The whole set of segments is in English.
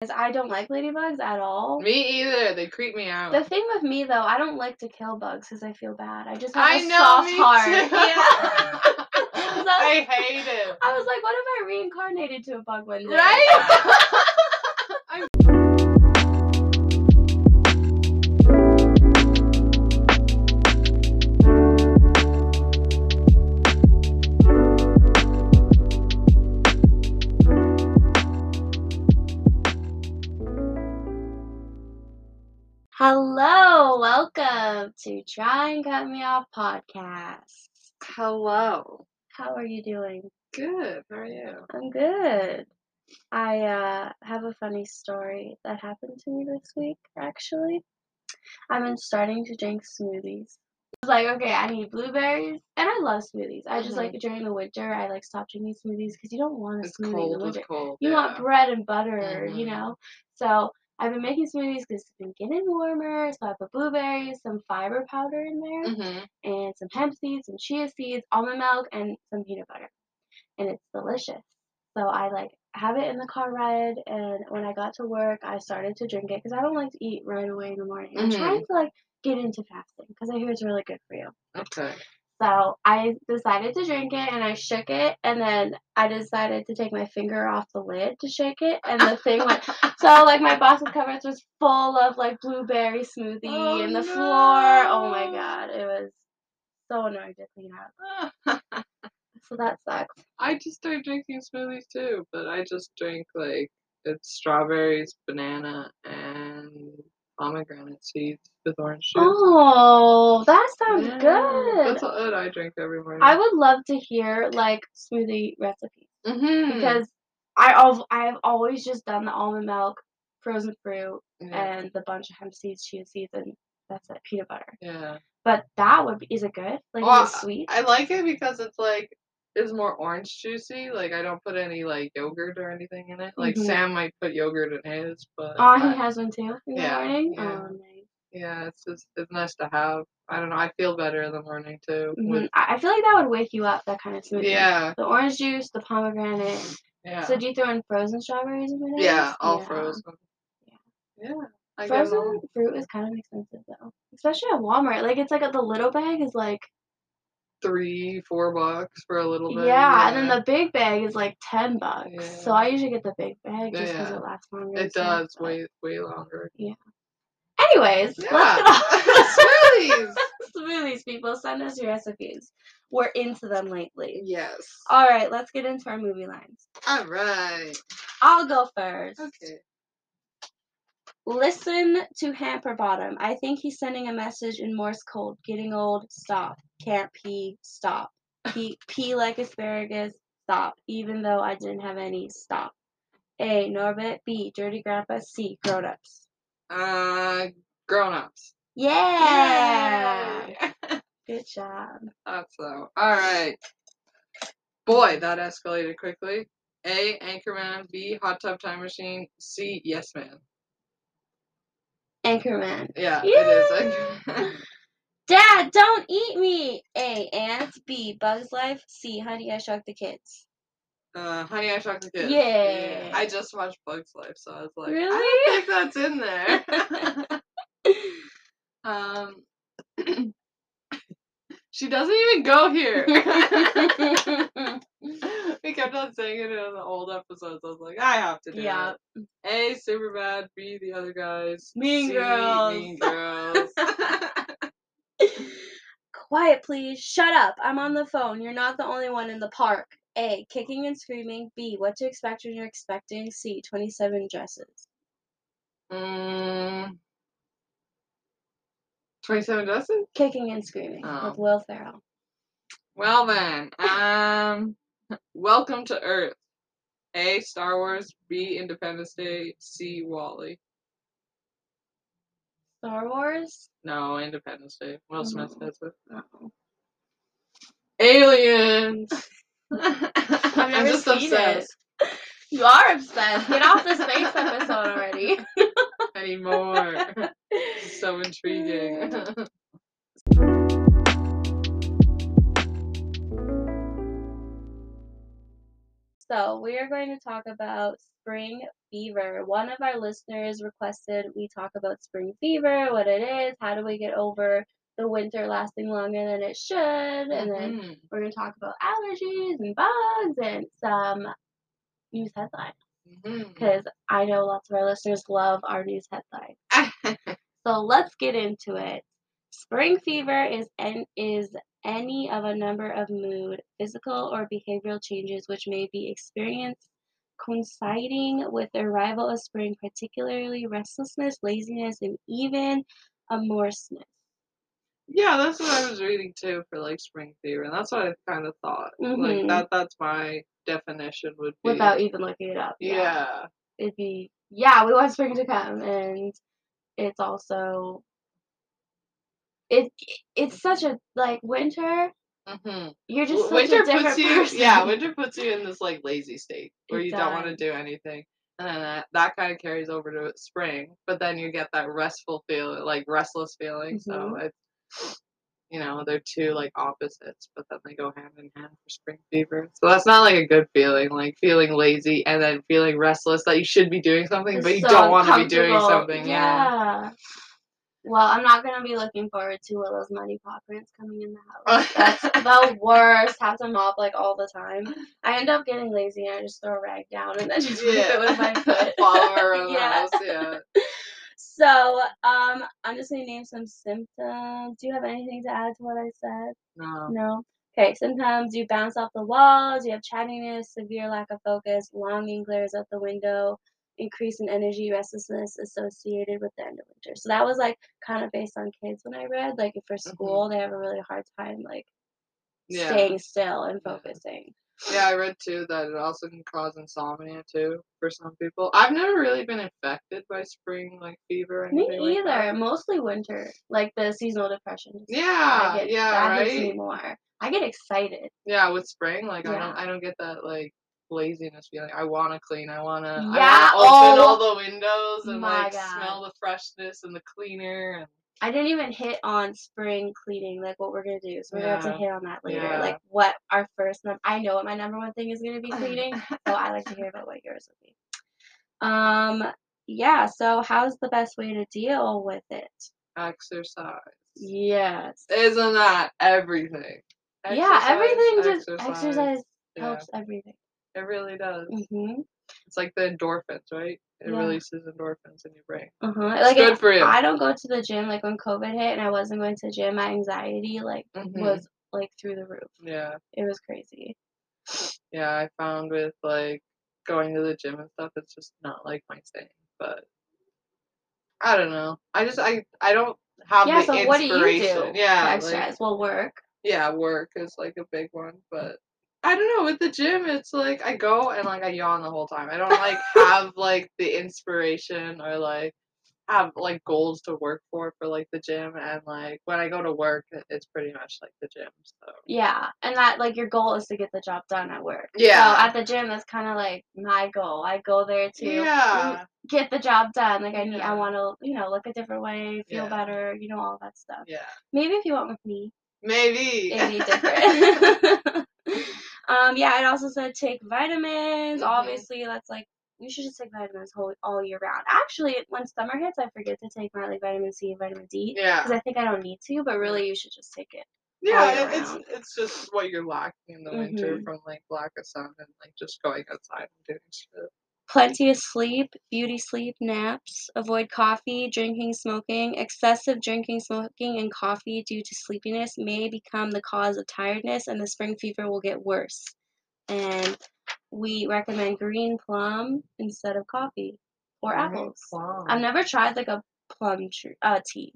Because I don't like ladybugs at all. Me either. They creep me out. The thing with me though, I don't like to kill bugs because I feel bad. I just have I a know, soft heart. Yeah. So- I hate it. I was like, what if I reincarnated to a bug one day? Right? Hello, welcome to Try and Cut Me Off podcast. Hello. How are you doing? Good. How are you? I'm good. I uh, have a funny story that happened to me this week, actually. I've been starting to drink smoothies. I was like, okay, I need blueberries, and I love smoothies. I just Mhm. like during the winter, I like stop drinking smoothies because you don't want a It's smoothie in cold. the It's winter. cold. You yeah. want bread and butter, you Mhm. know? So I've been making smoothies because it's been getting warmer, so I put blueberries, some fiber powder in there Mhm. and some hemp seeds, some chia seeds, almond milk, and some peanut butter. And it's delicious. So I like have it in the car ride, and when I got to work, I started to drink it because I don't like to eat right away in the morning. I'm Mhm. trying to like get into fasting because I hear it's really good for you. Okay. So I decided to drink it and I shook it and then I decided to take my finger off the lid to shake it and the thing went so like my box's cupboards was full of like blueberry smoothie Oh, and the floor. Oh my god, it was so annoying to clean up. So that sucks. I just started drinking smoothies too, but I just drink like it's strawberries, banana, and pomegranate seeds with orange juice. Oh, that sounds Yeah, good. That's what I drink every morning. I would love to hear like smoothie recipes mm-hmm. because I al- I've always just done the almond milk, frozen fruit, yeah. and the bunch of hemp seeds, chia seeds, and that's it, peanut butter. yeah. But that would be, is it good? Like Well, is it sweet? I like it because it's like it's more orange juicy. Like I don't put any like yogurt or anything in it. Like Mhm. Sam might put yogurt in his, but Oh, I- he has one too in the yeah, morning. yeah. Oh, nice. yeah, it's just it's nice to have. I don't know. I feel better in the morning too. Mhm. With, I feel like that would wake you up. That kind of smoothie. yeah, The orange juice, the pomegranate. yeah, So do you throw in frozen strawberries in there? yeah. All frozen. Yeah. Yeah, I get it all. Frozen fruit is kind of expensive though, especially at Walmart. Like it's like the little bag is like three, four bucks for a little bit. yeah, and then the big bag is like ten bucks. Yeah. So I usually get the big bag just because Yeah. it lasts longer. it does but- way way longer. Yeah. Anyways, Yeah, let's smoothies. smoothies. People send us your recipes. We're into them lately. Yes. All right, let's get into our movie lines. All right. I'll go first. Okay. Listen to Hamper Bottom. I think he's sending a message in Morse code. Getting old. Stop. Can't pee. Stop. Pee, pee like asparagus. Stop. Even though I didn't have any. Stop. A. Norbit. B. Dirty Grandpa. C. Grown ups. Uh, grown ups. Yeah. Good job. Thought so. All right. Boy, that escalated quickly. A. Anchorman. B. Hot Tub Time Machine. C. Yes Man. Anchorman. Yeah, Yay! it is. Anchorman. Dad, don't eat me. A. Ants. B. Bugs Life. C. Honey, I Shrunk the Kids. uh, Honey, I Shrunk the Kids. Yeah. I just watched Bugs Life, so I was like, I don't think that's in there. um, she doesn't even go here. we kept on saying it in the old episodes. I was like, I have to do Yeah. it. A, Superbad. B, the other guys. Mean C, Girls. Mean Girls. Quiet, please. Shut up. I'm on the phone. You're not the only one in the park. A. Kicking and screaming. B. What to expect when you're expecting. C. 27 dresses. mm, 27 dresses? Kicking and screaming Oh. with Will Ferrell. Well then, um, welcome to Earth. A. Star Wars. B. Independence Day. C. WALL-E. Star Wars? No, Independence Day. Will oh. Smith Oh. says it. No. Aliens. I've I'm just seen obsessed it. You are obsessed. Get off the space episode already. anymore. so intriguing. So we are going to talk about spring fever. One of our listeners requested we talk about spring fever, what it is, how do we get over the winter lasting longer than it should, and then Mhm. we're going to talk about allergies and bugs and some news headlines because I know lots of our listeners love our news headlines. So let's get into it. Spring fever is an, is any of a number of mood, physical, or behavioral changes which may be experienced coinciding with the arrival of spring, particularly restlessness, laziness, and even amorousness. yeah, that's what I was reading too for like spring fever, and that's what I kind of thought. Mhm. Like that. That's my definition would be. Without even looking it up. yeah. It'd be, yeah, we want spring to come. And it's also, it it's such a, like, winter, hmm you're just winter puts you. person. Yeah, winter puts you in this like lazy state where It you don't want to do anything, and then that, that kind of carries over to spring. But then you get that restful feeling, like restless feeling. So Mhm. it's. You know, they're two like opposites, but then they go hand in hand for spring fever. So that's not like a good feeling, like feeling lazy and then feeling restless that you should be doing something, It's but you so don't want to be doing something. Yeah. Yeah. Well, I'm not gonna be looking forward to Willow's money paw prints coming in the house. That's the worst. Have to mop like all the time. I end up getting lazy and I just throw a rag down and then just wipe it with my foot. Follow her around Yeah. house. Yeah. So, um, I'm just gonna name some symptoms. Do you have anything to add to what I said? No. No. Okay, symptoms you bounce off the walls, you have chattiness, severe lack of focus, longing glares out the window, increase in energy, restlessness associated with the end of winter. So that was like kind of based on kids when I read. Like if for mm-hmm. school they have a really hard time like Yeah. staying still and focusing. Yeah, I read too that it also can cause insomnia too for some people. I've never really been affected by spring like fever Me anything like either. Mostly winter. Like the seasonal depression. Yeah, get, yeah, that hits me more. I get excited. Yeah, with spring, like I don't, I don't get that like laziness feeling. I want to clean. I want to. Yeah, I want to open oh, all the windows and like God. smell the freshness and the cleaner. And I didn't even hit on spring cleaning, like what we're gonna do. So we're gonna have to hit on that later. Yeah. Like what our first num- I know what my number one thing is gonna be cleaning, so I like to hear about what yours would be. Um yeah, so how's the best way to deal with it? exercise. Yes. Isn't that everything? yeah, everything Exercise, just exercise Yeah, helps everything. It really does. Mhm. It's like the endorphins, right? It Yeah. releases endorphins in your brain. Uh-huh. Like good for you. I don't go to the gym like when COVID hit and I wasn't going to the gym, my anxiety like Mhm. was like through the roof. Yeah, It was crazy. yeah. I found with like going to the gym and stuff, it's just not like my thing. But I don't know. I just I I don't have yeah, the so what do you do Yeah, to like- exercise? well, work. yeah, work is like a big one, but I don't know. With the gym, it's like I go and like I yawn the whole time. I don't like have like the inspiration or like have like goals to work for for like the gym. And like when I go to work, it's pretty much like the gym. So Yeah, and that like your goal is to get the job done at work. Yeah. So at the gym, that's kind of like my goal. I go there to yeah, get the job done. Like I need, I want to, you know, look a different way, feel Yeah. better, you know, all that stuff. yeah, Maybe if you went with me, maybe. it'd be different. um, yeah, it also said take vitamins. Mhm. Obviously, that's like you should just take vitamins whole, all year round. Actually, when summer hits, I forget to take my like vitamin C and vitamin D Yeah. because I think I don't need to, but really you should just take it. yeah. It's round. it's just what you're lacking in the winter Mhm. from like lack of sun and like just going outside and doing shit. Plenty of sleep, beauty sleep, naps. Avoid coffee, drinking, smoking. Excessive drinking, smoking, and coffee due to sleepiness may become the cause of tiredness, and the spring fever will get worse. And we recommend green plum instead of coffee or apples. plum. I've never tried like a plum tree, uh, tea.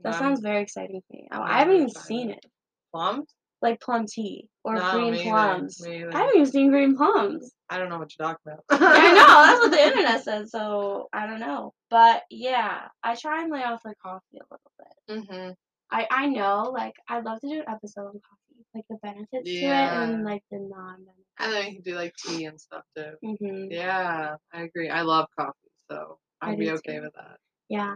That sounds very exciting to me. I, haven't even seen it. plum. Like plum tea or No, green me either, plums. me either. I haven't even seen green plums. I don't know what you're talking about. I know, that's what the internet said, so I don't know. But yeah, I try and lay off the coffee a little bit. hmm I I know, like I'd love to do an episode on coffee, like the benefits to it and like the non And then you can do like tea and stuff too. benefits. hmm Yeah, I agree. I love coffee, so I'd be okay too. with that. Yeah,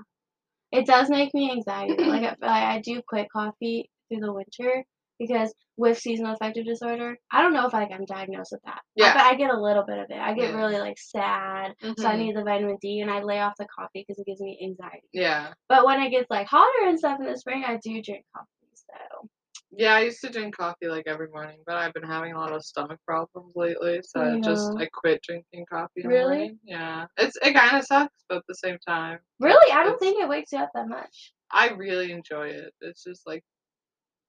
it does make me anxiety. like I, I I do quit coffee through the winter because with seasonal affective disorder. I don't know if like I'm diagnosed with that. Yeah. But I get a little bit of it. I get Yeah. really like sad, so I Mhm. need the vitamin D, and I lay off the coffee because it gives me anxiety. Yeah. But when it gets like hotter and stuff in the spring, I do drink coffee. So Yeah, I used to drink coffee like every morning, but I've been having a lot of stomach problems lately, so I just I quit drinking coffee in the Really? morning. Yeah. It's it kind of sucks, but at the same time, really, I don't think it wakes you up that much. I really enjoy it. It's just like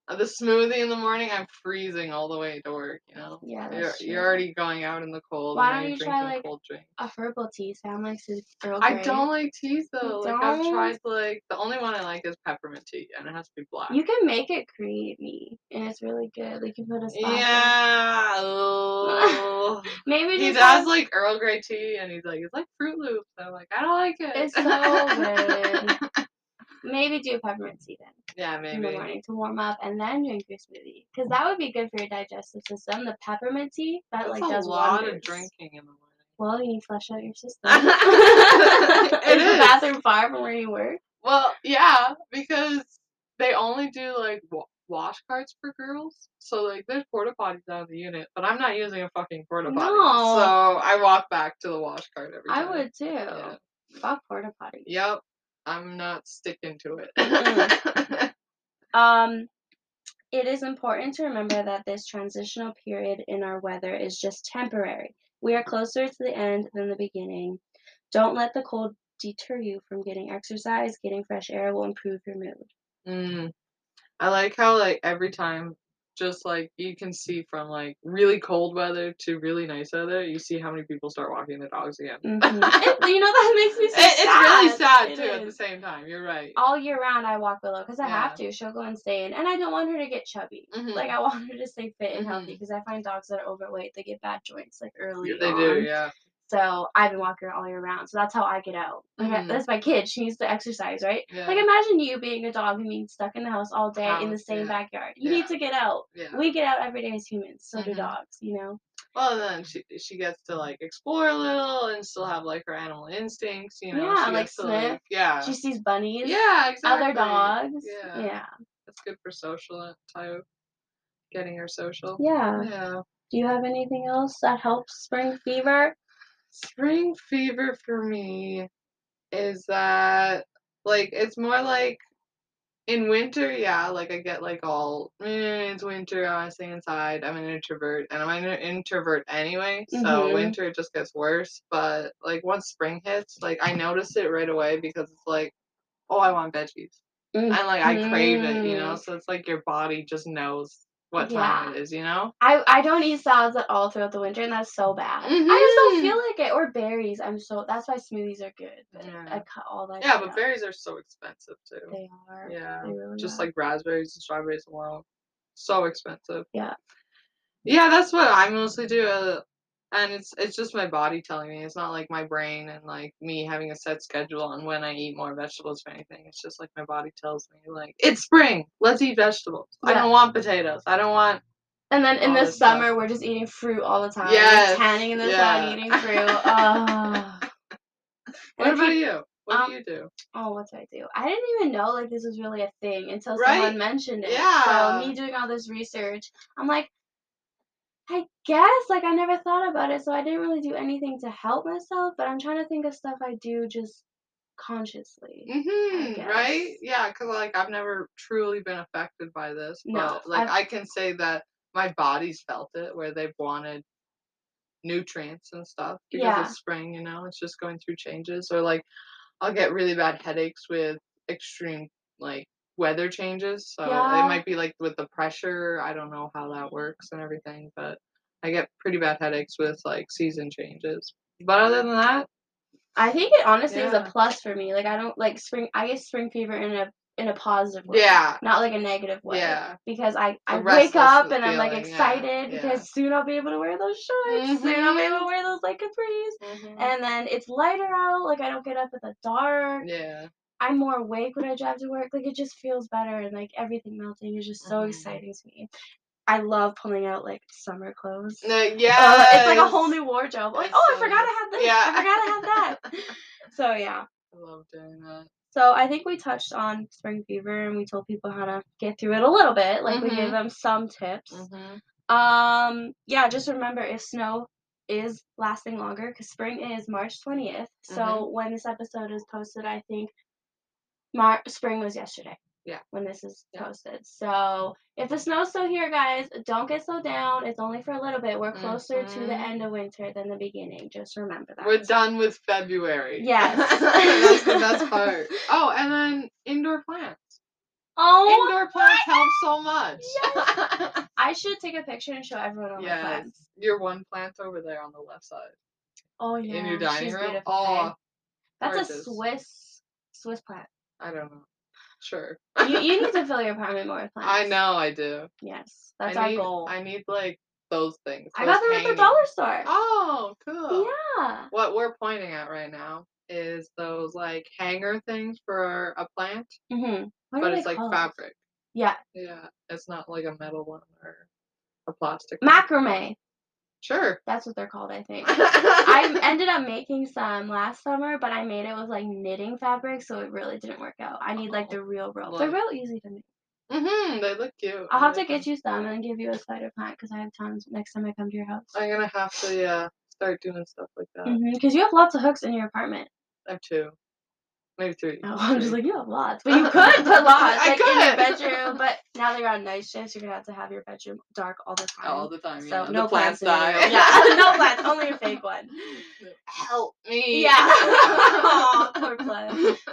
Uh, the smoothie in the morning. I'm freezing all the way to work. You know, Yeah, you're you're already going out in the cold. Why don't you try, like, cold drink. A herbal tea. Sam likes his Earl I don't like teas though. Like I've don't? tried like the only one I like is peppermint tea, and it has to be black. You can make it creamy, and it's really good. Like you put a yeah. Maybe he does have- like Earl Grey tea, and he's like, it's like Fruit Loops. I'm like, I don't like it. It's so good. Maybe do a peppermint tea then yeah, in the maybe. morning to warm up, and then drink your smoothie because that would be good for your digestive system. The peppermint tea that That's like a does lot wonders. of drinking in the morning. Well, you need to flush out your system. It is the is. bathroom far from where you work? Well, yeah, because they only do like wash carts for girls. So like, there's porta potties down in the unit, but I'm not using a fucking porta potty. No. So I walk back to the wash cart every I time. would too. Yeah. Fuck porta potty. Yep. I'm not sticking to it. Mm. Um, it is important to remember that this transitional period in our weather is just temporary. We are closer to the end than the beginning. Don't let the cold deter you from getting exercise. Getting fresh air will improve your mood. Mm. I like how like every time just like you can see from like really cold weather to really nice weather, you see how many people start walking their dogs again. Mhm. It- you know that makes me so It- it's really sad It too at the same time. You're right. All year round, I walk Willow because I have to. She'll go insane, and I don't want her to get chubby. Mhm. Like I want her to stay fit and Mhm. healthy because I find dogs that are overweight they get bad joints like early. Yeah, they on. do, yeah. So I've been walking all year round. So that's how I get out. Like I- Mhm. that's my kid. She needs to exercise, right? Yeah. Like imagine you being a dog and being stuck in the house all day in the House, same yeah. backyard. You Yeah. need to get out. yeah. We get out every day as humans. So do Mhm. dogs. You know. Well, then she she gets to like explore a little and still have like her animal instincts, you know. Yeah, she like sniff. yeah. She sees bunnies. yeah, exactly. Other dogs. Yeah. Yeah. That's good for social type. Getting her social. Yeah. Yeah. Do you have anything else that helps spring fever? Spring fever for me is that like it's more like in winter, yeah, like I get like all eh, it's winter, I want to stay inside. I'm an introvert, and I'm an introvert anyway, so Mhm. winter just gets worse. But like once spring hits, like I notice it right away because it's like, oh, I want veggies, and like I crave it, you know. Mhm. So it's like your body just knows what time Yeah. it is, you know. I, I don't eat salads at all throughout the winter, and that's so bad. I just don't Mhm. feel like it. Or berries. I'm so that's why smoothies are good. But I Yeah. cut all that. Yeah, but out. berries are so expensive too. They are. Yeah. They really just are. like raspberries and strawberries and alone. So expensive. Yeah. Yeah, that's what I mostly do. And it's it's just my body telling me. It's not like my brain and like me having a set schedule on when I eat more vegetables or anything. It's just like my body tells me like it's spring. Let's eat vegetables. I don't want potatoes. I don't want And then in the this stuff. summer, we're just eating fruit all the time. We're tanning in the yeah. sun, eating fruit. Oh. What about you- you? What um, do you do? Oh, what do I do? I didn't even know like this was really a thing until Right? someone mentioned it. Yeah. So me doing all this research, I'm like, I guess like I never thought about it, so I didn't really do anything to help myself. But I'm trying to think of stuff I do just consciously. Mm-hmm, right? Yeah, because like I've never truly been affected by this, but No, like I've- I can say that my body's felt it where they've wanted nutrients and stuff because Yeah. it's spring, you know, it's just going through changes. Or like I'll get really bad headaches with extreme like weather changes. So Yeah. it might be like with the pressure. I don't know how that works and everything, but I get pretty bad headaches with like season changes. But other than that, I think it honestly is a plus for me. Like I don't like spring. I get spring fever in a in a positive way. yeah. Not like a negative way. Yeah. Because I, I wake up and I'm like feeling, yeah, excited yeah. because soon I'll be able to wear those shorts. Soon I'll be able to wear those like capris. Mhm. And then it's lighter out. Like I don't get up in the dark. Yeah. I'm more awake when I drive to work. Like it just feels better and like everything melting is just so Mhm. exciting to me. I love pulling out like summer clothes. No, Uh, yeah. it's like a whole new wardrobe. Like, oh, I forgot I have this. Yeah. I forgot I have that. So yeah. I love doing that. So I think we touched on spring fever and we told people how to get through it a little bit. Like we gave Mhm. them some tips. Mm-hmm. Um, yeah, just remember if snow is lasting longer, because spring is March 20th. So Mhm. when this episode is posted, I think Mar- spring was yesterday. Yeah. When this is Yeah. posted. So if the snow's still here, guys, don't get so down. It's only for a little bit. We're closer to the Mhm. end of winter than the beginning. Just remember that. We're done with February. Yes. That's the best part. Oh, and then indoor plants. oh, Indoor plants help so much. Yes. I should take a picture and show everyone all my yes. plants. Your one plant over there on the left side. Oh yeah. in your dining she's room. beautiful, Oh. That's a. Swiss Swiss plant. I don't know. Sure. You you need to fill your apartment more with plants. I know I do. Yes, that's I our need, goal. I need like those things. I got them at the dollar store. Oh, cool. Yeah. What we're pointing at right now is those like hanger things for a plant, Mhm. But it's like called? fabric. Yeah. Yeah, it's not like a metal one or a plastic. one. Sure. That's what they're called, I think. I ended up making some last summer, but I made it with like knitting fabric, so it really didn't work out. I need like Oh, the real rope. They're real easy to make. Mhm. They look cute. I'll have to get you some and give you a spider plant because I have tons next time I come to your house. I'm gonna have to yeah start doing stuff like that. Because you have lots of hooks in your apartment. I have two, maybe three. Oh, I'm just like, you have lots. But you could put lots, I like, in your could. bedroom. But now that you're on night shifts, you're going to have to have your bedroom dark all the time. all the time. so yeah. no the plants plants die. Yeah, no plants, only a fake one. Help me. Yeah. Aw, poor.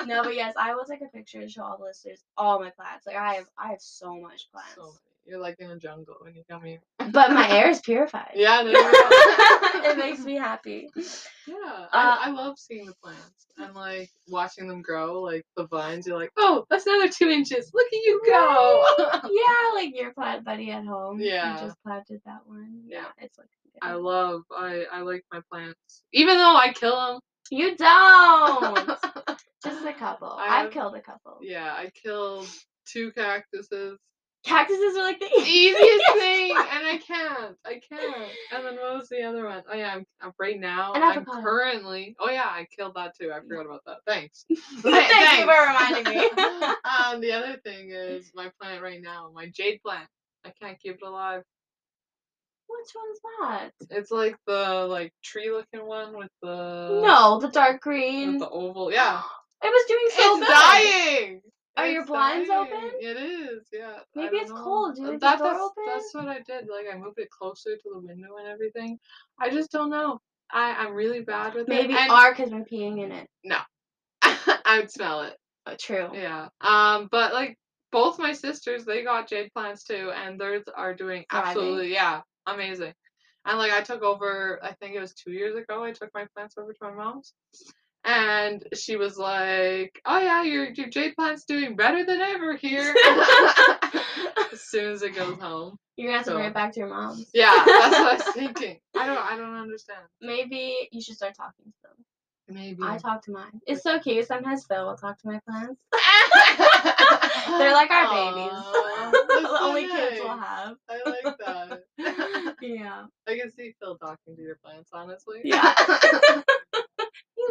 No, but yes, I will take a picture and show all the listeners all my plants. Like I have, I have so much plants. So. You're like in a jungle when you come here. But my air is purified. Yeah, it makes me happy. Yeah, Uh, I, I love seeing the plants and like watching them grow. Like the vines, you're like, oh, that's another two inches. Look at you go. yeah, like your plant buddy at home. Yeah. You just planted that one. Yeah. It's good. I love. I I like my plants, even though I kill them. You don't. Just a couple. I've have- killed a couple. yeah, I killed two cactuses. Cactuses are like the easiest thing, and I can't. I can't. And then what was the other one? Oh yeah, I'm, I'm right now. An I'm avocado. currently. Oh yeah, I killed that too. I forgot about that. Thanks. Thank you for reminding me. um, the other thing is my plant right now, my jade plant. I can't keep it alive. Which one's that? It's like the like tree looking one with the No, the dark with green. the oval. Yeah, It was doing so it's good. dying. Are your blinds dying. open? It is. Yeah. Maybe it's know. cold. Do you leave the that, door that's, open? That's what I did. Like I moved it closer to the window and everything. I just don't know. I I'm really bad with Maybe it. and Ark has been peeing in it. No, I would smell it. True. Yeah. Um, but like both my sisters, they got jade plants too, and theirs are doing Thriving. absolutely yeah, amazing. And like I took over, I think it was two years ago. I took my plants over to my mom's, and she was like, "Oh yeah, your your jade plant's doing better than ever here." as soon as it goes home. You're gonna have to bring it back to your mom. Yeah, that's what I was thinking. I don't I don't understand. Maybe you should start talking to them. Maybe. I talk to mine. It's so cute. Sometimes Phil will talk to my plants. They're like our babies. The so only kids we'll have. I like that. Yeah. I can see Phil talking to your plants, honestly. Yeah.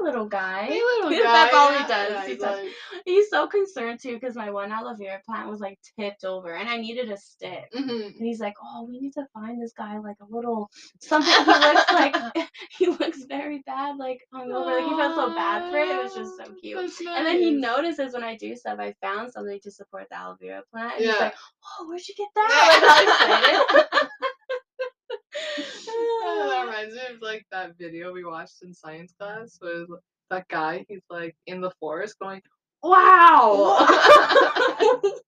Little guy. Hey, little guy. That's all he yeah, does. yeah, He he's does- like, He's so concerned too because my one aloe vera plant was like tipped over and I needed a stick. mhm. And he's like, "Oh, we need to find this guy like a little something." He looks like he looks very bad, like hungover. Like he felt so bad for it. It was just so cute. that's And then he notices when I do stuff, I found something to support the aloe vera plant. And he's Yeah. like, "Oh, where'd you get that?" Like all excited. Reminds me of like that video we watched in science class with that guy. He's like in the forest going, "Wow!"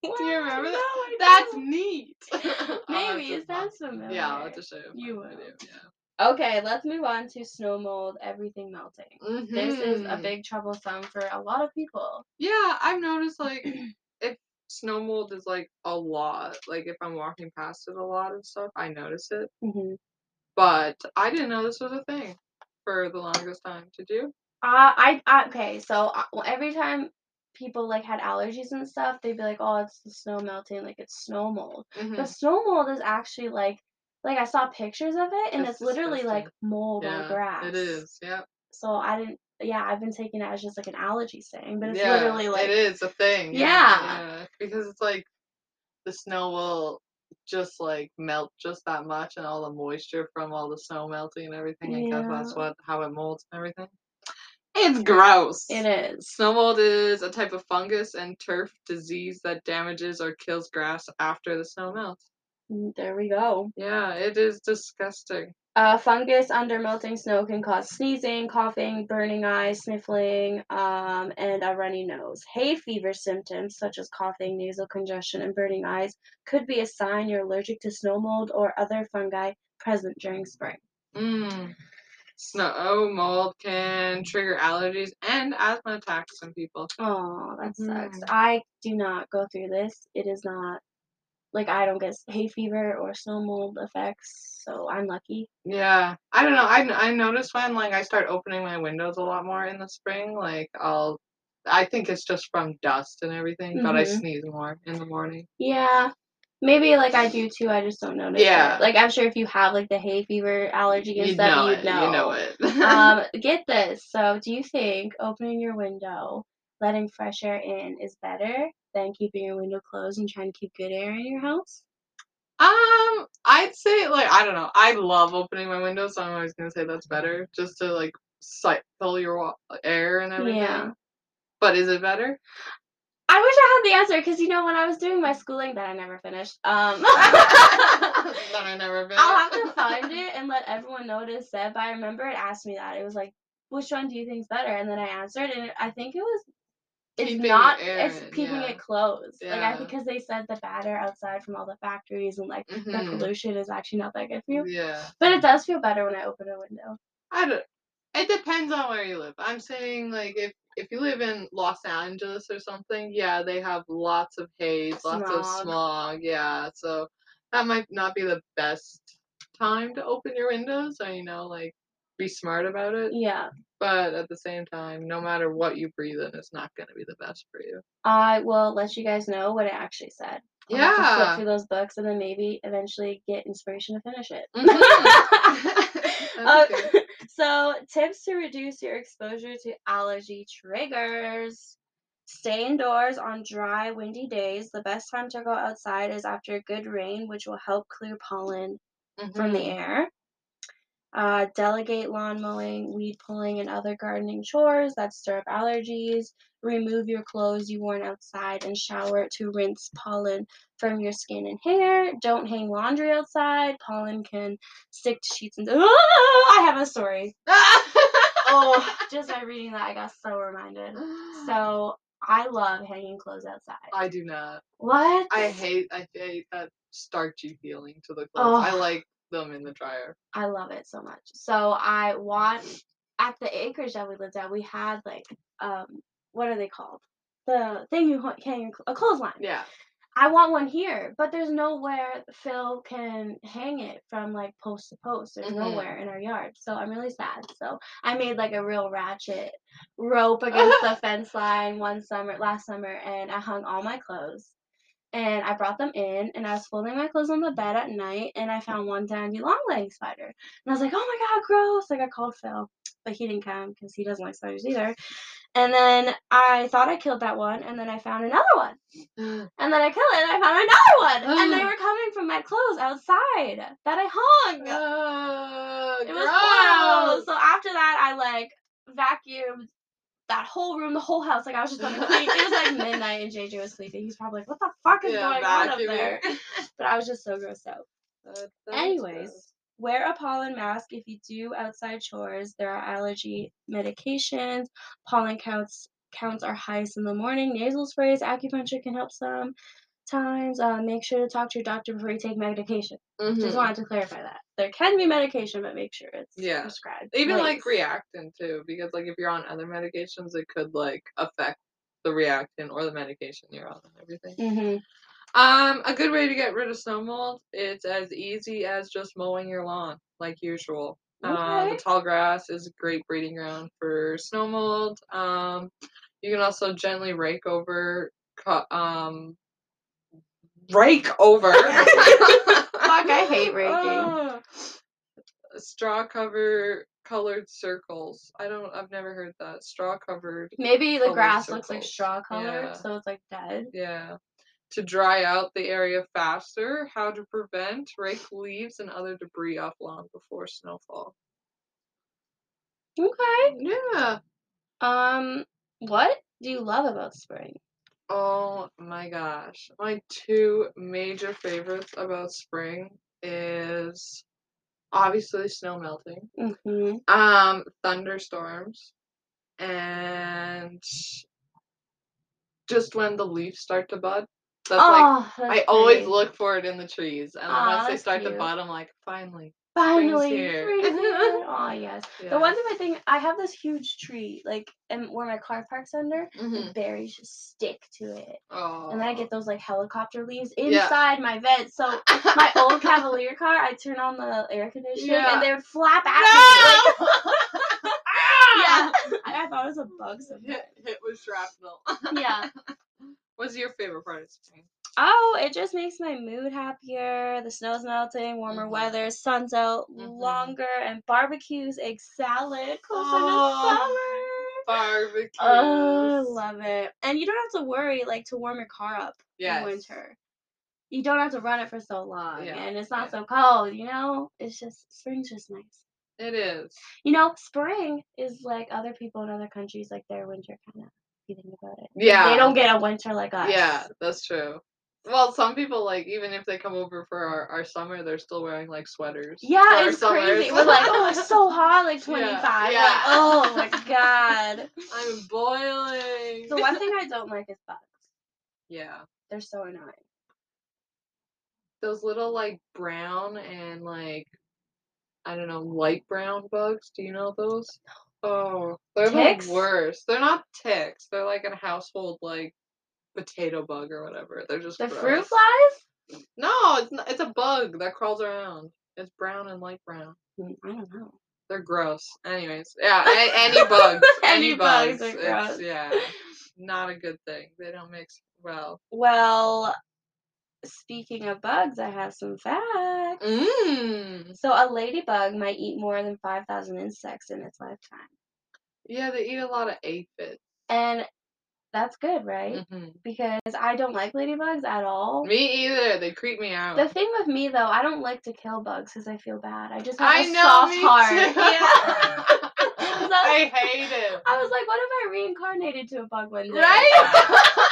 Do you remember that? That's neat. Maybe it sounds familiar. Yeah, I'll have to show you. You will. video, Yeah. Okay, let's move on to snow mold, everything melting. This is a Mhm. big troublesome for a lot of people. Yeah, I've noticed like if snow mold is like a lot, like if I'm walking past it a lot and stuff, I notice it. Mm-hmm. But I didn't know this was a thing for the longest time. Did you? Uh, I, I okay, so uh, well, every time people like had allergies and stuff, they'd be like, "Oh, it's the snow melting, like it's snow mold." Mhm. The snow mold is actually like, like I saw pictures of it, and It's it's literally like mold yeah, on grass. it is. Yeah. So I didn't. yeah, I've been taking it as just like an allergy thing, but it's yeah, literally like it is a thing. Yeah. yeah, because it's like the snow will just like melt just that much, and all the moisture from all the snow melting and everything. I guess that's what how it molds and everything. It's gross. it is. Snow mold is a type of fungus and turf disease that damages or kills grass after the snow melts. Mm, There we go. Yeah, it is disgusting. Uh, fungus under melting snow can cause sneezing, coughing, burning eyes, sniffling, um, and a runny nose. Hay fever symptoms such as coughing, nasal congestion, and burning eyes could be a sign you're allergic to snow mold or other fungi present during spring. Mm. Snow mold can trigger allergies and asthma attacks in people. Oh, that sucks. Mhm. I do not go through this. It is not like I don't get hay fever or snow mold effects, so I'm lucky. Yeah, I don't know. I I noticed when like I start opening my windows a lot more in the spring. Like I'll, I think it's just from dust and everything, but I Mhm. sneeze more in the morning. Yeah. Maybe like I do too, I just don't notice. Yeah. It. Like I'm sure if you have like the hay fever allergy and You stuff, know you'd it. know. You know it. um, get this. So, do you think opening your window, letting fresh air in, is better than keeping your window closed and trying to keep good air in your house? Um, I'd say like I don't know. I love opening my windows, so I'm always gonna say that's better, just to like cycle your air and everything. Yeah. But is it better? I wish I had the answer because you know when I was doing my schooling that I never finished. Um, that I never been. I'll have to find it and let everyone know what it said. But I remember it asked me that. It was like, which one do you think is better? And then I answered, and I think it was. It's not. It's keeping yeah. it closed. Like I because they said the bad air outside from all the factories and like the Mhm. pollution is actually not that good for you. Yeah. But it does feel better when I open a window. I don't. It depends on where you live. I'm saying like if if you live in Los Angeles or something, yeah, they have lots of haze, lots of Smog. smog. Yeah, so that might not be the best time to open your windows or you know like be smart about it. Yeah. But at the same time, no matter what you breathe in, it's not going to be the best for you. I will let you guys know what it actually said. I'll to flip Yeah. through those books and then maybe eventually get inspiration to finish it. Mhm. Uh, That'd be good. so, tips to reduce your exposure to allergy triggers. Stay indoors on dry, windy days. The best time to go outside is after a good rain, which will help clear pollen from the Mhm. air. Uh, delegate lawn mowing, weed pulling, and other gardening chores that stir up allergies. Remove your clothes you worn outside and shower to rinse pollen from your skin and hair. Don't hang laundry outside. Pollen can stick to sheets and. Oh, I have a story. Oh, just by reading that, I got so reminded. So I love hanging clothes outside. I do not. What? I hate I hate that starchy feeling to the clothes. I like them in the dryer. I love it so much. So I want at the acreage that we lived at, we had like um what are they called? The thing you hang a clothesline. Yeah. I want one here, but there's nowhere Phil can hang it from like post to post. There's Mhm. nowhere in our yard, so I'm really sad. So I made like a real ratchet rope against the fence line one summer, last summer, and I hung all my clothes. And I brought them in, and I was folding my clothes on the bed at night, and I found one dandy long leg spider. And I was like, "Oh my god, gross!" Like I called Phil, but he didn't come because he doesn't like spiders either. And then I thought I killed that one, and then I found another one. And then I killed it and I found another one. And they were coming from my clothes outside that I hung. Oh, it was horrible. So after that I like vacuumed that whole room, the whole house. Like I was just a creep. It was like midnight and JJ was sleeping. He's probably like, What the fuck is Yeah, going on up there? But I was just so grossed out. Anyways, gross. wear a pollen mask if you do outside chores. There are allergy medications. Pollen counts counts are highest in the morning. Nasal sprays, acupuncture can help sometimes. Uh, make sure to talk to your doctor before you take medication. Just Mhm. wanted to clarify that. There can be medication, but make sure it's Yeah. prescribed. Even like Reactine too, because like if you're on other medications, it could like affect the Reactine or the medication you're on and everything. Mhm. Um, a good way to get rid of snow mold, it's as easy as just mowing your lawn, like usual. Uh, the Okay. tall grass is a great breeding ground for snow mold. Um, you can also gently rake over, um, rake over. Fuck, I hate raking. Ah. straw cover colored circles. I don't. I've never heard that. Straw covered. Maybe the grass looks like straw colored, Yeah. so it's like dead. Yeah. To dry out the area faster, how to prevent, rake leaves and other debris off lawn before snowfall. Okay. Yeah. Um, what do you love about spring? Oh my gosh. My two major favorites about spring is obviously snow melting, Mm-hmm. um, thunderstorms, and just when the leaves start to bud. That's like oh, that's I always look for it in the trees, and then Aw, once they start to cute. bud, I'm like, finally. Finally, here. spring's here. Oh yes. Yeah. The one thing I think I have this huge tree, like, and where my car parks under, Mhm. the berries just stick to it, Oh. and then I get those like helicopter leaves Yeah. inside my vent. So my old Cavalier car, I turn on the air conditioning, Yeah. and they would flap at me. Like, yeah, I, I thought it was a bug. Hit, hit with shrapnel. Yeah. What's your favorite part of spring? Oh, it just makes my mood happier. The snow's melting, warmer Mhm. weather, sun's out Mhm. longer, and barbecues, egg salad, closer Oh, to summer. Barbecue. Oh, I love it. And you don't have to worry like to warm your car up Yes. in winter. You don't have to run it for so long, Yeah, and it's not yeah. so cold. You know, it's just spring's just nice. It is. You know, spring is like other people in other countries, like their winter kind of. You think about it, Yeah. they don't get a winter like us. Yeah, that's true. Well, some people like even if they come over for our, our summer, they're still wearing like sweaters. Yeah, it's summers. crazy. We're like, oh, it's so hot, like Yeah, 25. yeah. Like, oh my god. I'm boiling. The one thing I don't like is bugs. yeah, They're so annoying. those little like brown and like I don't know light brown bugs. Do you know those? Oh, they're Ticks? the worst. They're not ticks. They're like a household like potato bug or whatever. They're just The gross. fruit flies? No, it's not, it's a bug that crawls around. It's brown and light brown. Mm, I don't know. They're gross. Anyways, yeah, a- any bugs, Any any bugs bugs. are gross. yeah, not a good thing. They don't mix well. Well, speaking of bugs, I have some facts. Mmm. So a ladybug might eat more than 5,000 insects in its lifetime. Yeah, they eat a lot of aphids. And that's good, right? hmm Because I don't like ladybugs at all. Me either. They creep me out. The thing with me though, I don't like to kill bugs because I feel bad. I just have I a know, soft heart. Yeah. So- I hate it. I was like, what if I reincarnated to a bug one day? Right?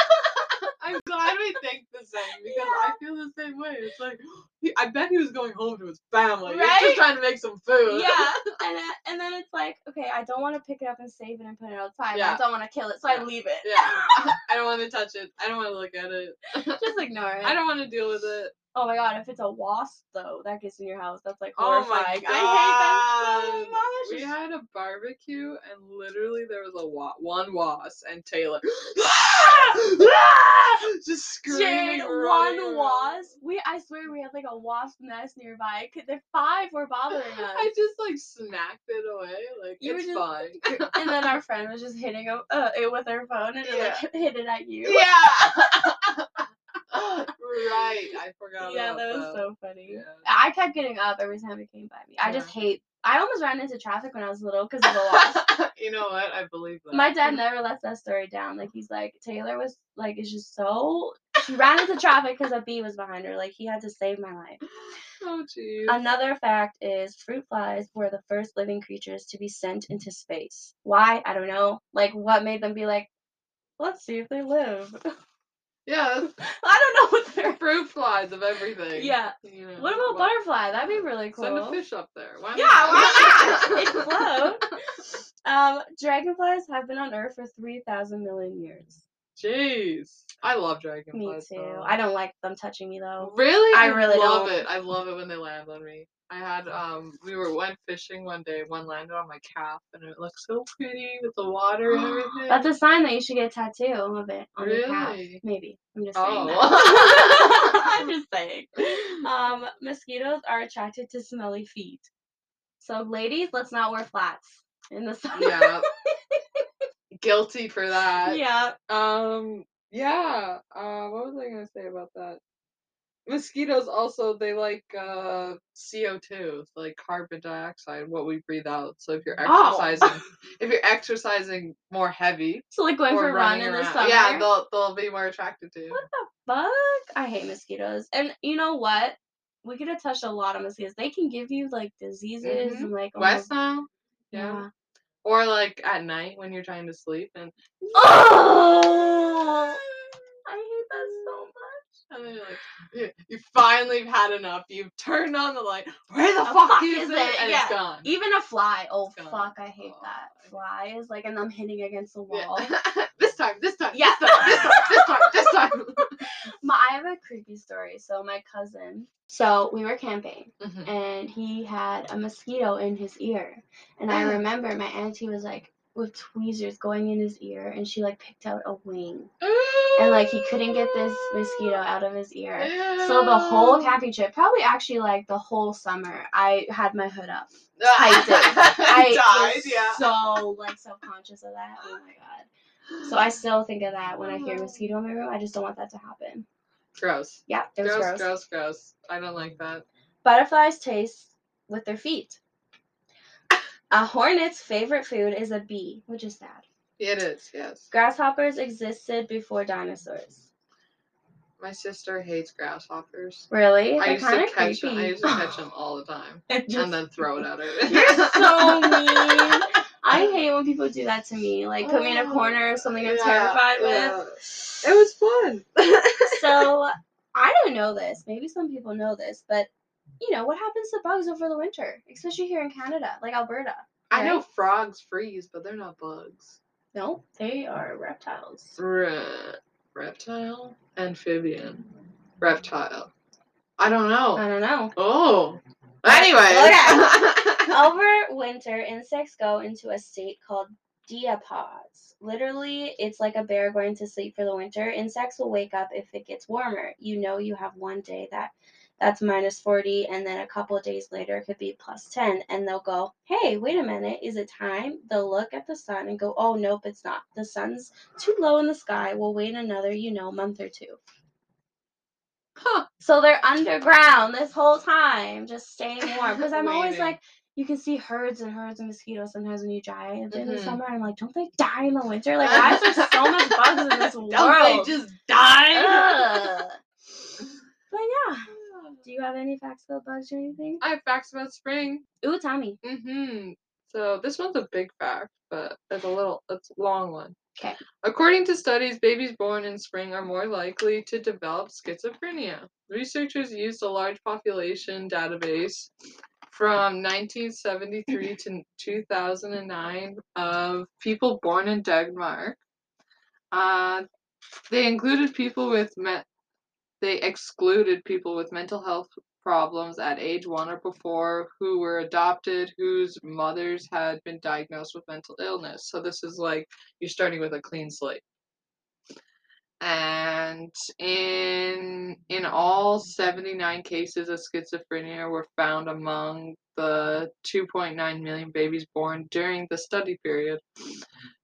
I'm glad we think the same because Yeah. I feel the same way. It's like he, I bet he was going home to his family. Right? He's just trying to make some food. yeah, and then, and then it's like, okay, I don't want to pick it up and save it and put it outside. Yeah. I don't want to kill it, so Yeah. I leave it. Yeah. I don't want to touch it. I don't want to look at it. Just ignore it. I don't want to deal with it. Oh my god, if it's a wasp though, that gets in your house, that's like Oh my god. I hate that so much. We had a barbecue and literally there was a wa- one wasp and Taylor just screaming. Jade, one around. wasp. We, I swear, we had like a wasp nest nearby. The five were bothering us. I just like smacked it away. Like You it's just- fine. and then our friend was just hitting him, uh, it with her phone, and it like hit it at you. yeah. Right. I forgot. Yeah, about that was so funny. Yeah. I kept getting up every time it came by me. I just hate. I almost ran into traffic when I was little because of the wasp. you know what? I believe that. My dad never lets that story down. Like he's like Taylor was like it's just so. She ran into traffic because a bee was behind her. Like he had to save my life. Oh jeez. Another fact is fruit flies were the first living creatures to be sent into space. Why? I don't know. Like what made them be like, let's see if they live. Yeah, I don't know what they're. fruit flies of everything. Yeah. You know, What about why- butterfly? That'd be really cool. Send a fish up there. Why Yeah, why not? It'd float. Um, dragonflies have been on Earth for three thousand million years. Jeez. I love dragonflies. Me too. though. I don't like them touching me though. Really? I really love don't. it. I love it when they land on me. I had um we were went fishing one day, one landed on my calf and it looked so pretty with the water and everything. That's a sign that you should get a tattoo of it on your calf. Maybe. I'm just saying Oh. that. I'm just saying. Um, mosquitoes are attracted to smelly feet. So ladies, let's not wear flats in the sun. yeah. Guilty for that. yeah. Um yeah. Uh what was I gonna say about that? Mosquitoes also they like uh CO2, like carbon dioxide, what we breathe out. So if you're Oh. exercising, if you're exercising more heavy So like going or for a run in the summer. yeah, they'll they'll be more attracted to you. What the fuck? I hate mosquitoes. And you know what? We could have touched a lot of mosquitoes. They can give you like diseases Mhm. and like oh West my- Nile, yeah. Or like at night when you're trying to sleep and Oh, I hate that so. And then you're like, you, finally had enough. You've turned on the light. Where the The fuck, fuck is, is it? it? And Yeah. it's gone. Even a fly. Oh fuck, I hate that. Oh. Flies, like and them hitting against the Yeah. wall. this time, this time, Yeah. this time, this time, this time, this time. My, I have a creepy story. So my cousin, so we were camping Mhm. and he had a mosquito in his ear. And I remember my auntie was like with tweezers going in his ear and she like picked out a wing. Mm. And like he couldn't get this mosquito out of his ear. So the mm. whole Ew. camping trip, probably actually like the whole summer, I had my hood up. I I died, was yeah. so like self conscious of that. Oh my god. So I still think of that when I hear mm. mosquito in my room. I just don't want that to happen. gross. Yeah, it was Gross, gross. gross, gross. I don't like that. Butterflies taste with their feet. A hornet's favorite food is a bee, which is sad. It is, yes. Grasshoppers existed before dinosaurs. My sister hates grasshoppers. Really? I They're used to kind of catch them. I used to catch them all the time And just- and then throw it at her. You're so mean. I hate when people do that to me. Like put me in a oh, corner of something I'm Yeah, terrified with. yeah. It was fun. So I don't know this. Maybe some people know this, but you know what happens to bugs over the winter, especially here in Canada, like Alberta. I know frogs freeze, but they're not bugs. No, they are reptiles. Re- reptile, amphibian, reptile. I don't know. I don't know. Oh. Anyway. Over winter, insects go into a state called diapause. Literally, it's like a bear going to sleep for the winter. Insects will wake up if it gets warmer. You know you have one day that that's minus 40 and then a couple of days later it could be plus 10 and they'll go, "Hey, wait a minute, is it time?" They'll look at the sun and go, "Oh, nope, it's not. The sun's too low in the sky. We'll wait another, you know, month or two." Huh. So they're underground this whole time, just staying warm. Because I'm always like, you can see herds and herds of mosquitoes sometimes when you drive in the Mhm. summer. I'm like, don't they die in the winter? Like, why is there so much bugs in this world? Don't they just die? Ugh. But yeah, do you have any facts about bugs or anything? I have facts about spring. Ooh, tell me. Mm-hmm. So this one's a big fact, but it's a little, it's a long one. Okay. According to studies, babies born in spring are more likely to develop schizophrenia. Researchers used a large population database from 1973 to 2009 of people born in Denmark. Uh, they included people with me- they excluded people with mental health problems at age one or before who were adopted whose mothers had been diagnosed with mental illness. So this is like you're starting with a clean slate and in in all 79 cases of schizophrenia were found among the 2.9 million babies born during the study period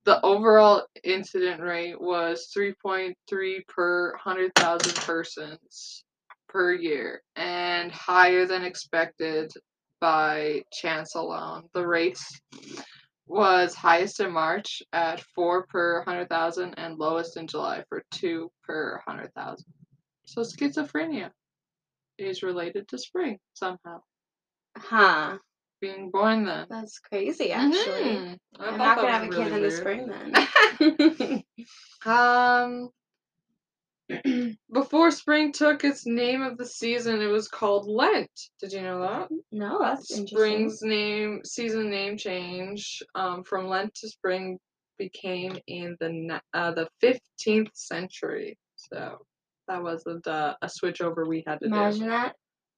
the overall incident rate was 3.3 per 100,000 persons per year and higher than expected by chance alone. The rates was highest in March at 4 per 100,000 and lowest in July for 2 per 100,000. So schizophrenia is related to spring somehow. Huh. Being born then. That's crazy, actually. Mhm. I I'm not gonna have a kid really in the weird. spring then. Um, before spring took its name of the season, it was called Lent. Did you know that? no, that's interesting. Spring's name, season name change um, from Lent to spring became in the uh, the fifteenth century. So that wasn't uh, a switch over we had to do. Imagine that.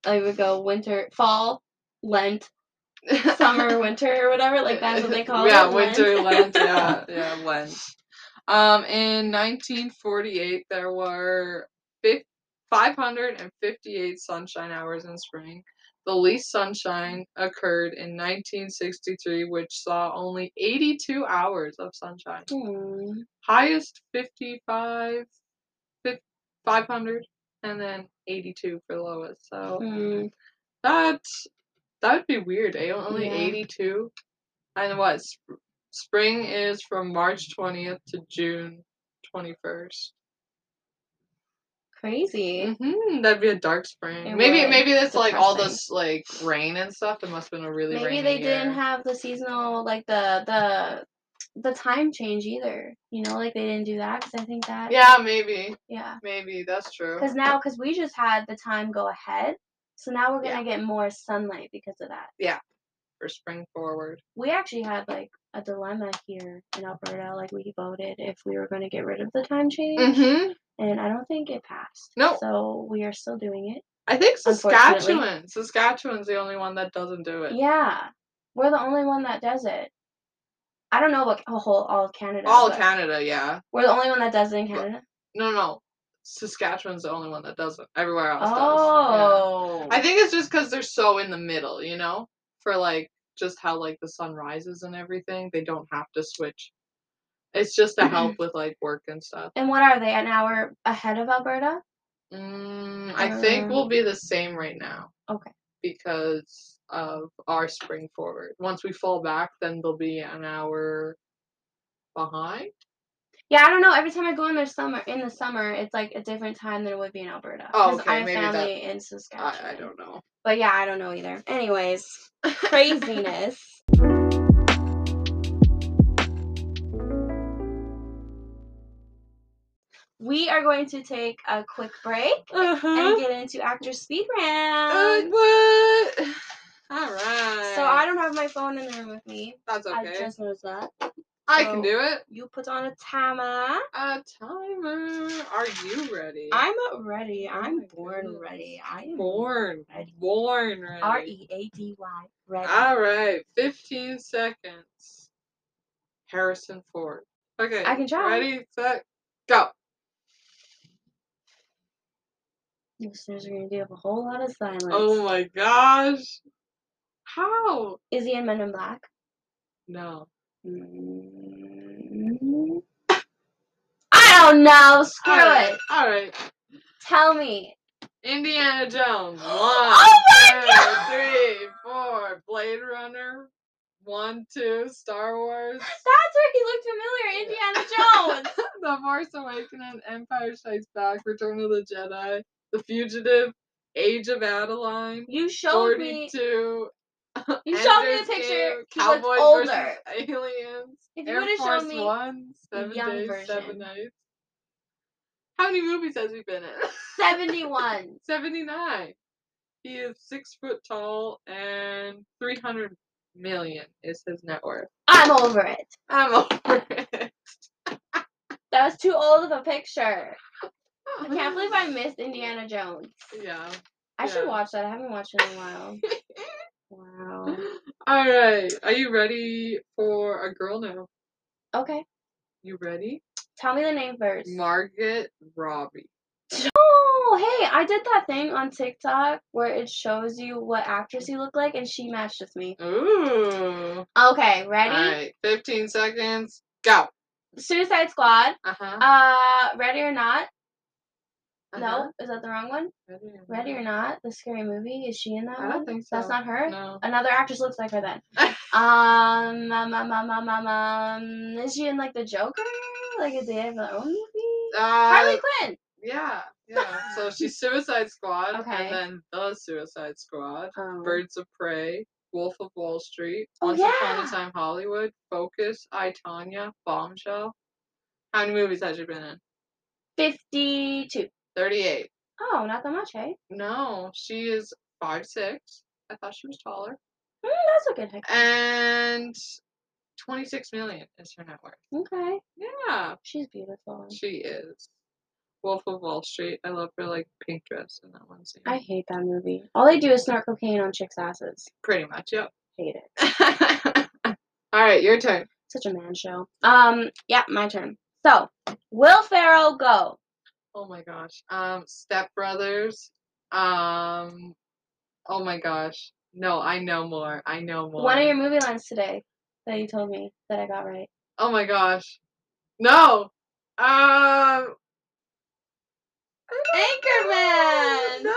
I would go winter, fall, Lent, summer, winter, or whatever. Like that's what they call yeah, it. winter Lent. Lent. Yeah, yeah, Lent. Um, in 1948, there were fif- 558 sunshine hours in spring. The least sunshine occurred in 1963, which saw only 82 hours of sunshine. Hmm. Highest 55, 500 and then 82 for Lois. So Mm, that's that would be weird. Eh? Only Yeah. 82. And what? Sp- spring is from March 20th to June 21st. crazy. hmm That'd be a dark spring. It maybe would. maybe that's like all this like rain and stuff. It must have been a really Maybe they didn't have the seasonal like the the the time change either. You know, like they didn't do that because I think that Yeah, maybe. yeah. Maybe that's true. Because now, because we just had the time go ahead, so now we're gonna Yeah. get more sunlight because of that. Yeah. For spring forward. We actually had like a dilemma here in Alberta. Like we voted if we were going to get rid of the time change, Mm-hmm. and I don't think it passed. No. So we are still doing it. I think Saskatchewan. Saskatchewan's the only one that doesn't do it. Yeah, we're the only one that does it. I don't know about a whole all of Canada. All Canada, yeah. We're the only one that does it in Canada. No, no. Saskatchewan's the only one that doesn't. Everywhere else does. Oh. Yeah. I think it's just because they're so in the middle, you know? For like just how like the sun rises and everything. They don't have to switch. It's just to help with like work and stuff. And what are they? An hour ahead of Alberta? Mm, I think Um, we'll be the same right now. Okay. Because of our spring forward. Once we fall back, then they'll be an hour behind. Yeah, I don't know. Every time I go in the summer, in the summer, it's like a different time than it would be in Alberta. Oh, okay, I have maybe that- family in Saskatchewan. I, I don't know. But yeah, I don't know either. Anyways, craziness. we are going to take a quick break Uh-huh. and get into actor speed Uh, round. what? All right. so I don't have my phone in the room with me. That's okay. I just noticed that. I so- can do it. You put on a timer. A timer. Are you ready? I'm ready. Oh I'm born goodness. ready. I am born. ready. Born ready. R E A D Y. Ready. All right. 15 seconds. Harrison Ford. Okay. I can try. Ready, set, go. Listeners are gonna do a whole lot of oh silence. Oh my gosh. How? Is he in Men in Black? No. Mm. I don't know. Screw All right. it. All right. Tell me. Indiana Jones. One, Oh two, three, four. Blade Runner. One, two. Star Wars. That's where he looked familiar. Indiana Jones. the Force Awakens, Empire Strikes Back, Return of the Jedi, The Fugitive, Age of Adaline, You showed me. 42. You showed me a picture. He looked Cowboys older. versus Aliens, If you would have shown me One, Seven young Days, version. Seven Nights. How many movies has he been in? 71. 79. He is six foot tall and 300 million is his net worth. I'm over it. I'm over it. That was too old of a picture. I can't believe I missed Indiana Jones. Yeah. I should watch that. I haven't watched it in a while. Wow. All right. Are you ready for a girl now? Okay. You ready? Tell me the name first. Margaret Robbie. Oh, hey, I did that thing on TikTok where it shows you what actress you look like, and she matched with me. Ooh. Okay, ready? All right. 15 seconds. Go. Suicide Squad. Uh huh. Uh, Ready or Not? Uh-huh. No, is that the wrong one? Ready or Not? The scary movie. Is she in that I one? don't think so. That's not her. No. Another actress looks like her then. um, um, um, um, um, um, um, is she in like the Joker? Like, did they have their own movie? Uh, Harley Quinn. Yeah. Yeah. So she's Suicide Squad, Okay. and then the Suicide Squad, Um, Birds of Prey, Wolf of Wall Street, Oh, Once Upon a Time Hollywood, Focus, I Tonya, Bombshell. How many movies has she been in? 52. 38. Oh, not that much, hey? No, she is five six. I thought she was taller. Mm, that's a good pick. And 26 million is her net worth. Okay. Yeah, She's beautiful. she is. Wolf of Wall Street. I love her like pink dress in that one scene. I hate that movie. All they do is snort cocaine on chicks' asses. Pretty much, yep. Hate it. All right, your turn. Such a man show. Um, yeah, my turn. So, Will Ferrell go? Oh my gosh. Um, Step Brothers. Um, oh my gosh. No, I know more. I know more. One of your movie lines today that you told me that I got right. Oh my gosh. No. Um. Anchorman. No.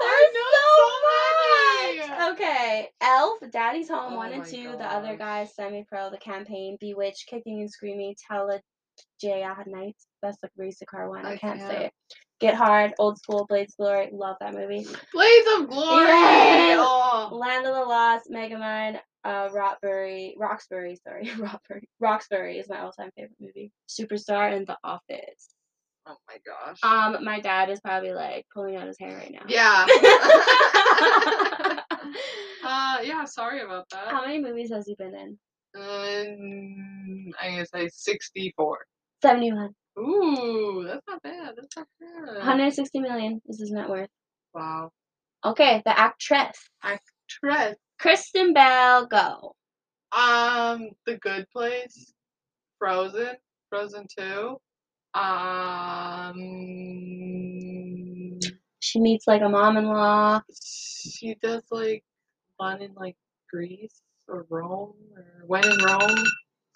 There's know so much. Okay, Elf, Daddy's Home Oh one and my two. The other guys, Semi Pro, The Campaign, Bewitched, Kicking and Screaming, Tele Jaya Nights. That's like race car one. I, I can't say it. Get Hard, Old School, Blades of Glory. Love that movie. Blades of Glory. Yes. Oh. Land of the Lost, Megamind, uh, Rockbury, Roxbury, sorry, Rockbury, Roxbury is my all-time favorite movie. Superstar and The Office. Oh my gosh. Um, my dad is probably like pulling out his hair right now. yeah. uh, yeah. Sorry about that. How many movies has he been in? Um, I'm gonna say sixty-four. 71. Ooh, that's not bad. That's not bad. 160 million is his net worth. Wow. Okay, the actress. Actress. Kristen Bell, go. Um, The Good Place, Frozen, Frozen Two. Um, She meets like a mom-in-law. she does like one in like Greece or Rome or when in Rome,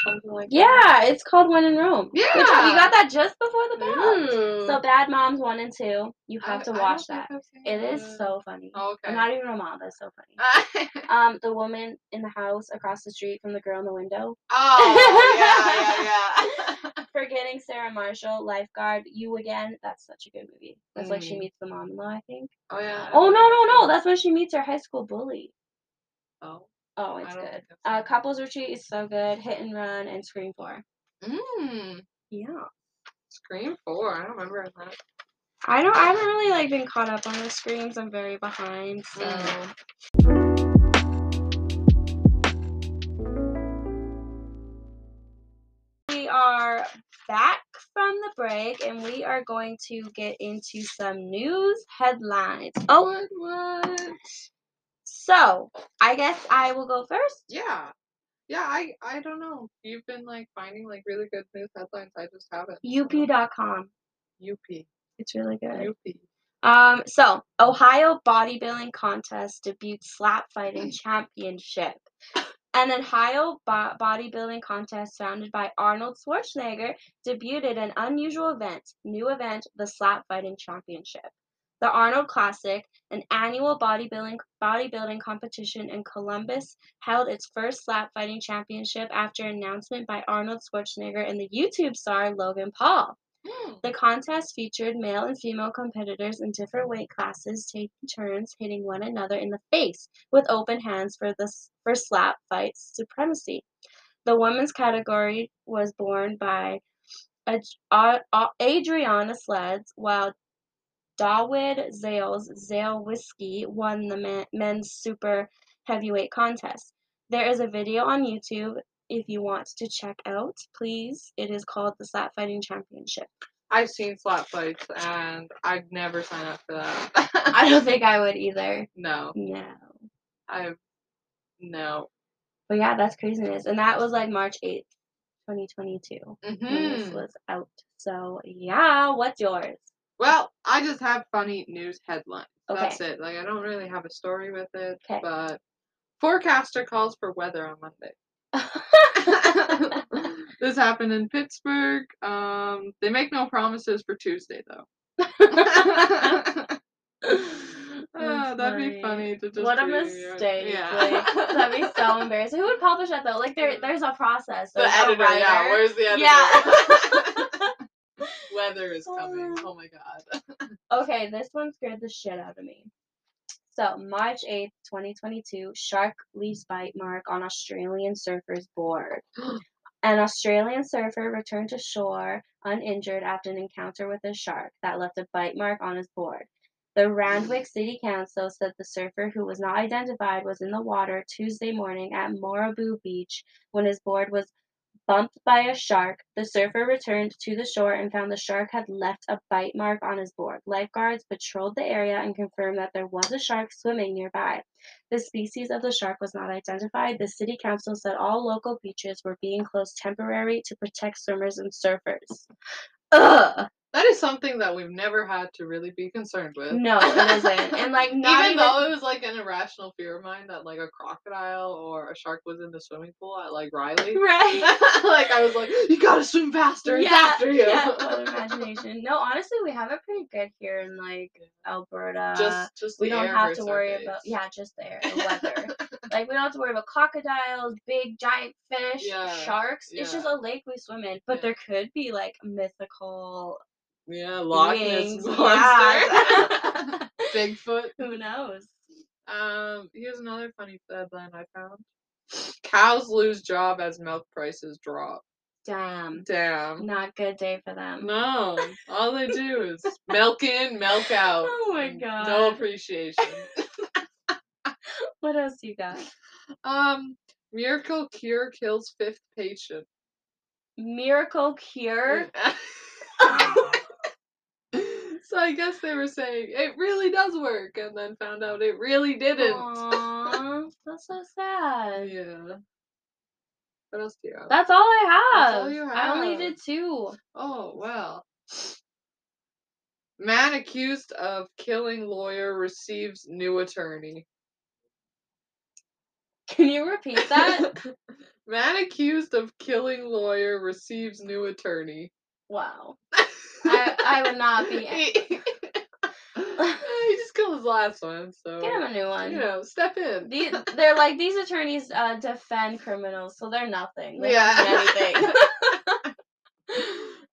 something like that. Yeah, it's called When in Rome. Good job. You got that just before the bell. Ooh. So Bad Moms 1 and 2. You have I- to watch that. think I've seen It is so funny. Oh, okay. I'm not even a mom, That's so funny. Um, the woman in the house across the street from the girl in the window. oh yeah, yeah, yeah. Forgetting Sarah Marshall, Lifeguard, You Again. That's such a good movie. That's like she Mm. meets the mom in law, I think. oh yeah. Oh, no, no, no. That's when she meets her high school bully. Oh. Oh, it's good. Uh. Couples Retreat is so good. Hit and Run and Scream 4. Mmm. Yeah. Scream Four. I don't remember that. I don't. I haven't really like been caught up on the screams. I'm very behind. So. Mm. We are back from the break, and we are going to get into some news headlines. Oh, What? What? So I guess I will go first. Yeah. Yeah, I I don't know. You've been like finding like really good news headlines. I just haven't. UPI.com. UP. It's really good. UP. Um, so Ohio bodybuilding contest debuts slap fighting championship. An Ohio bo- bodybuilding contest founded by Arnold Schwarzenegger debuted an unusual event, new event, the slap fighting championship. The Arnold Classic, an annual bodybuilding bodybuilding competition in Columbus, held its first slap fighting championship after announcement by Arnold Schwarzenegger and the YouTube star Logan Paul. Hmm. The contest featured male and female competitors in different weight classes taking turns hitting one another in the face with open hands for the for slap fight supremacy. The women's category was borne by Ad- A- A- Adriana Sleds, while Dawid Zales Zalewiski won the men's super heavyweight contest. There is a video on YouTube if you want to check out, please. It is called the Slap Fighting Championship. I've seen slap fights and I'd never sign up for that. I don't think I would either. No. No. I've no. But yeah, that's craziness. And that was like March 8th, 2022 when this mm-hmm. was out. So yeah, what's yours? Well, I just have funny news headlines. Okay. That's it. Like I don't really have a story with it, 'Kay. but forecaster calls for weather on Monday. this happened in Pittsburgh. Um, they make no promises for Tuesday though. Ah, that'd be funny to just What a uh, mistake. Yeah. Like, that'd be so embarrassing. Who would publish that though? Like there there's a process. the There's editor, yeah. Where's the editor? Yeah. Weather is coming. Oh, oh my god. Okay, this one scared the shit out of me. So, March 8th, 2022, shark leaves bite mark on Australian surfer's board. An Australian surfer returned to shore uninjured after an encounter with a shark that left a bite mark on his board. The Randwick City Council said the surfer, who was not identified, was in the water Tuesday morning at Maroubra Beach when his board was bumped by a shark. The surfer returned to the shore and found the shark had left a bite mark on his board. Lifeguards patrolled the area and confirmed that there was a shark swimming nearby. The species of the shark was not identified. The city council said all local beaches were being closed temporarily to protect swimmers and surfers. Ugh! That is something that we've never had to really be concerned with. No, it isn't. And like not even, even, though it was like an irrational fear of mine that like a crocodile or a shark was in the swimming pool at like Riley. right. like I was like, you gotta swim faster. It's yeah, after you. yeah, imagination. No, honestly, we have it pretty good here in like Alberta. just just we don't have to worry about yeah, just the air, the weather. like we don't have to worry about crocodiles, big giant fish, Yeah, sharks. It's just a lake we swim in. But Yeah. there could be like mythical Yeah, Loch Ness monster. Yeah. Bigfoot. Who knows? Um, here's another funny headline I found. Cows lose job as milk prices drop. Damn. Damn. Not good day for them. No, all they do is milk in, milk out. Oh my god. No appreciation. What else you got? um, miracle cure kills fifth patient. Miracle cure. So I guess they were saying it really does work, and then found out it really didn't. Aw, that's so sad. yeah. What else do you have? That's all I have. That's all you I only did two. Oh, well. Man accused of killing lawyer receives new attorney. Can you repeat that? Man accused of killing lawyer receives new attorney. wow. I, I would not be. he just killed his last one, so Get him a new one. you know, step in. These, they're like these attorneys uh, defend criminals, so they're nothing. They Yeah. anything.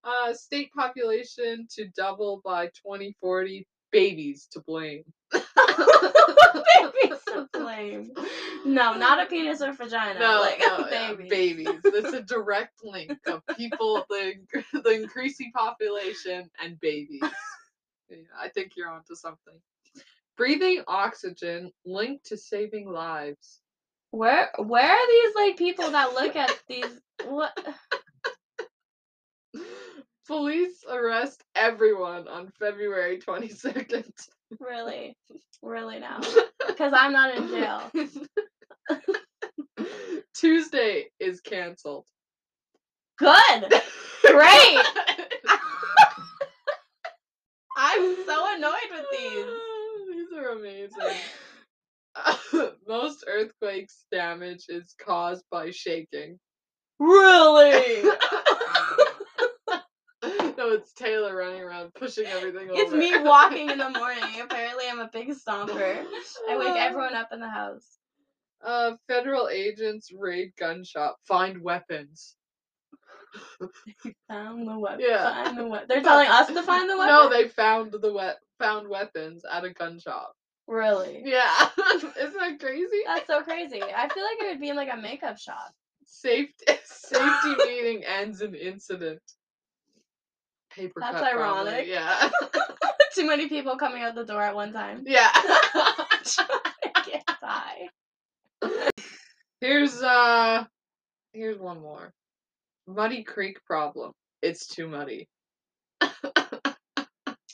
uh, state population to double by 2040. Babies to blame. Babies to blame. No, not a penis or vagina. No, like no, yeah, babies. babies. It's a direct link of people, the the increasing population, and babies. Yeah, I think you're onto something. Breathing oxygen linked to saving lives. Where where are these like people that look at these? What? Police arrest everyone on February 22nd. Really, really now? Because I'm not in jail. Tuesday is canceled. Good. Great. I'm so annoyed with these. These are amazing. Most earthquakes damage is caused by shaking. Really? No, it's Taylor running around pushing everything over. It's me walking in the morning. Apparently, I'm a big stomper. I wake everyone up in the house. Uh, federal agents raid gun shop, find weapons. They found the weapon. Yeah. Find the we- They're telling us to find the weapon. No, they found the we- found weapons at a gun shop. really. Yeah, isn't that crazy? That's so crazy. I feel like it would be in like a makeup shop. Safety safety meeting ends in incident. Paper That's cut, probably, ironic. Yeah, Too many people coming out the door at one time. yeah. I here's uh, here's one more. Muddy Creek problem. It's too muddy.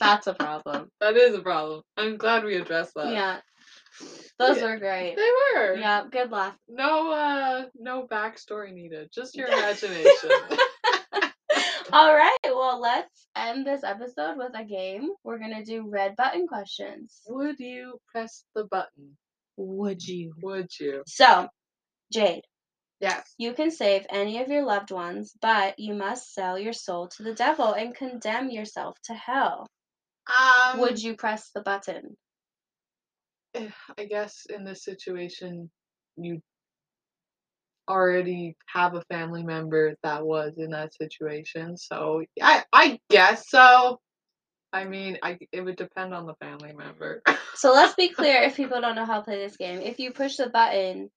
That's a problem. That is a problem. I'm glad we addressed that. Yeah. Those Yeah. were great. They were. Yeah, good laugh. No uh no backstory needed. Just your imagination. All right, well, let's end this episode with a game. We're going to do red button questions. Would you press the button? Would you? Would you? So, Jade, Yes. you can save any of your loved ones, but you must sell your soul to the devil and condemn yourself to hell. Um Would you press the button? I guess in this situation you already have a family member that was in that situation. So I I guess so. I mean, I it would depend on the family member. So let's be clear if people don't know how to play this game. If you push the button,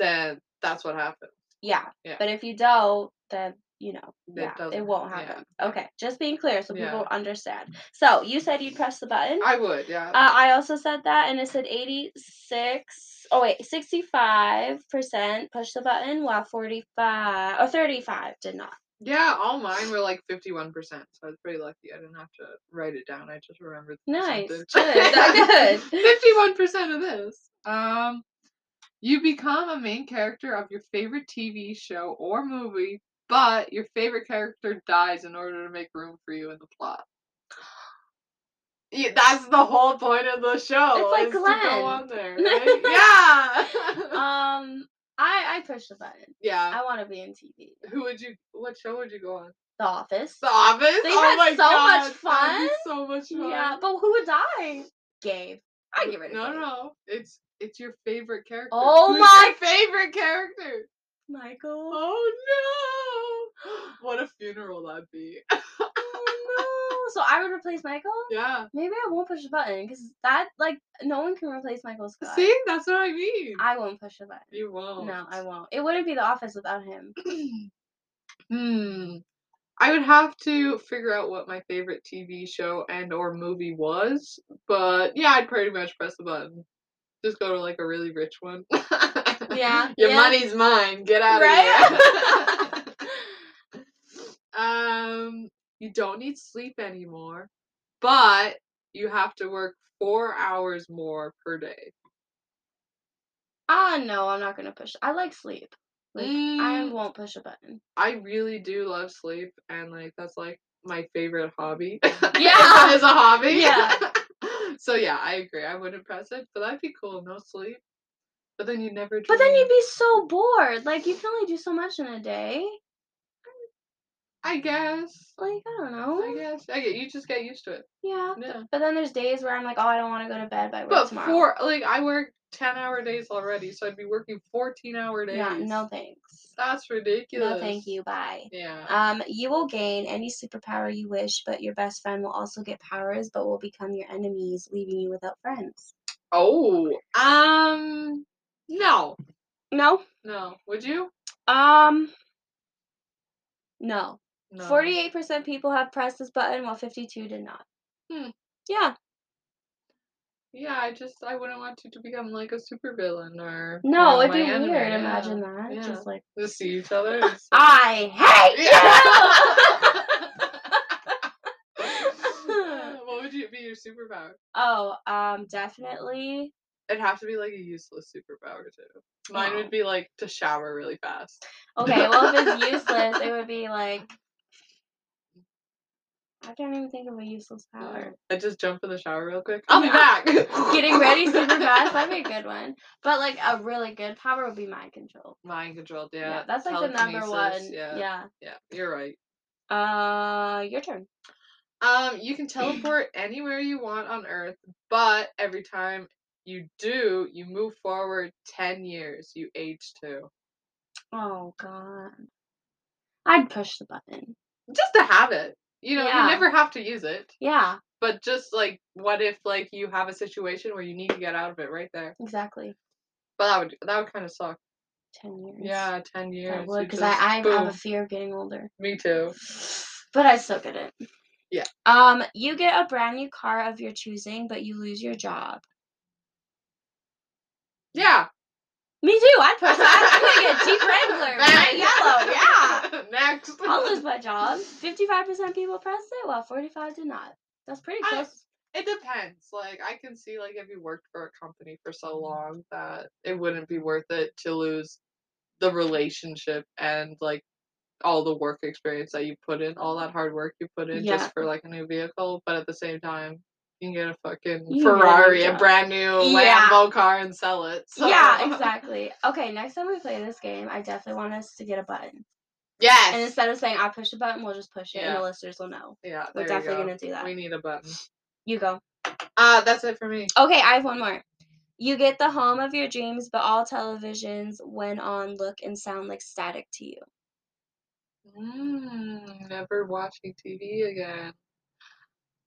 then that's what happens. yeah. Yeah. But if you don't, then you know, It yeah, it won't yeah. happen. Okay, just being clear so Yeah. people understand. So you said you'd press the button. I would, yeah. Uh, I also said that, and it said 86. Oh wait, 65 percent push the button, while 45 or 35 did not. Yeah, all mine were like fifty-one percent, so I was pretty lucky. I didn't have to write it down. I just remembered. Nice, good, good. Fifty-one percent of this. Um, you become a main character of your favorite TV show or movie, but your favorite character dies in order to make room for you in the plot. Yeah, that's the whole point of the show. It's like is to Glenn. go on there, right? yeah. Um, I I push the button. yeah. I want to be in TV. Who would you? What show would you go on? The Office. The Office. They oh had my so God, much fun. So much fun. Yeah, but who would die? Gabe. I get rid of No, no, it's it's your favorite character. Oh Who's my- favorite character? Michael. Oh no! What a funeral that'd be. Oh no. So I would replace Michael? yeah. Maybe I won't push the button because that like no one can replace Michael Scott. See, that's what I mean. I won't push the button. you won't. No, I won't. It wouldn't be The Office without him. Hmm. I would have to figure out what my favorite TV show and or movie was, but yeah, I'd pretty much press the button. Just go to like a really rich one. Yeah, Your yeah. money's mine. Get out Right? of here. um, you don't need sleep anymore, but you have to work four hours more per day. Ah, no, I'm not gonna push. I like sleep. Like I Mm. won't push a button. I really do love sleep, and like that's like my favorite hobby. Yeah. as a hobby. Yeah. So yeah, I agree. I wouldn't press it, but that'd be cool. No sleep, but then you never. But then you'd be so bored. Like you can only do so much in a day. I guess. Like I don't know. I guess. I get. You just get used to it. Yeah. Yeah. But then there's days where I'm like, oh, I don't want to go to bed by work But tomorrow. four, like I work ten hour days already, so I'd be working fourteen hour days. Yeah, no thanks. That's ridiculous. No, thank you. Bye. Yeah. Um, you will gain any superpower you wish, but your best friend will also get powers, but will become your enemies, leaving you without friends. oh. Um. No. No. No. Would you? Um. No. No. Forty-eight percent people have pressed this button, while fifty-two did not. Hmm. Yeah. Yeah, I just I wouldn't want you to become like a supervillain or No, it'd be enemy, weird. yeah. Imagine that. Yeah. Just like Just see each other. say- I hate you. what would you be your superpower? oh, um, definitely. It'd have to be like a useless superpower too. Mine Oh. would be like to shower really fast. Okay, well, if it's useless, it would be like. I can't even think of a useless power. I just jump in the shower real quick. I'll be back. Getting ready super fast, that'd be a good one. But like a really good power would be mind control. Mind control. yeah. Yeah, that's like the number one. Yeah, Yeah. yeah, you're right. Uh, your turn. Um, you can teleport anywhere you want on Earth, but every time you do, you move forward ten years. You age too. Oh God. I'd push the button. Just to have it. You know, Yeah. you never have to use it. Yeah, But just like, what if like you have a situation where you need to get out of it right there? exactly. But that would that would kind of suck. Ten years. Yeah, ten years. That would because I I have a fear of getting older. Me too. But I still get it. Yeah. Um, you get a brand new car of your choosing, but you lose your job. Yeah. Me too. I'd push that. I'm gonna get Jeep Wrangler, bright yellow. Yeah. Next. I'll lose my job. Fifty-five percent people pressed it, while forty-five did not. That's pretty I- close. It depends. Like I can see like if you worked for a company for so long that it wouldn't be worth it to lose the relationship and like all the work experience that you put in, all that hard work you put in Yeah. just for like a new vehicle. But at the same time, you can get a fucking You can get a Ferrari, a brand new Yeah. Lambo car, and sell it. So. Yeah, exactly. Okay, next time we play this game, I definitely want us to get a button. Yes. And instead of saying I push a button, we'll just push it, and Yeah. the listeners will know. yeah, We're definitely go. gonna do that. We need a button. You go. Uh, that's it for me. Okay, I have one more. You get the home of your dreams, but all televisions, when on, look and sound like static to you. Mm, never watching TV again.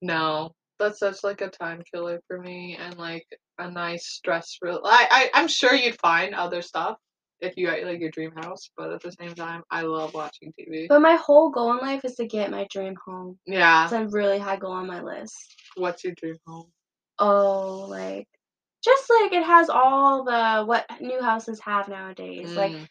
No, that's such like a time killer for me, and like a nice stress real. I, I I'm sure you'd find other stuff if you got like your dream house, but at the same time, I love watching TV. But my whole goal in life is to get my dream home. Yeah. It's a really high goal on my list. What's your dream home? Oh, like just like it has all the what new houses have nowadays. Like Mm.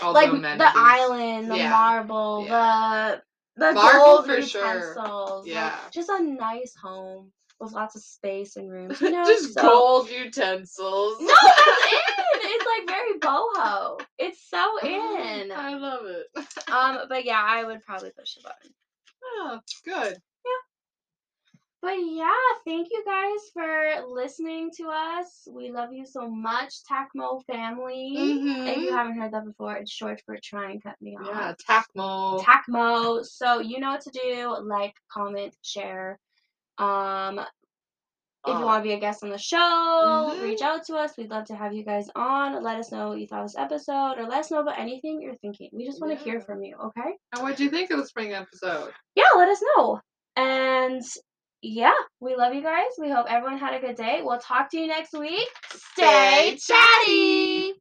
All like the, the, island, the Yeah. marble, the the Marble gold for sure. utensils. like, Yeah. just a nice home with lots of space and rooms. You know, Just so- gold utensils. No, that's in. It's like very boho. It's so in. I love it. Um, but yeah, I would probably push the button. Oh, good. But yeah, thank you guys for listening to us. We love you so much, Tacmo family. If you Mhm. haven't heard that before, it's short for try and cut me off. Yeah, Tacmo. Tacmo. So you know what to do. Like, comment, share. Um, if you Uh, want to be a guest on the show, reach Mhm. out to us. We'd love to have you guys on. Let us know what you thought of this episode, or let us know about anything you're thinking. We just want to hear from you, okay? And what do you think of the spring episode? Yeah, let us know. And yeah, we love you guys. We hope everyone had a good day. We'll talk to you next week. Stay chatty.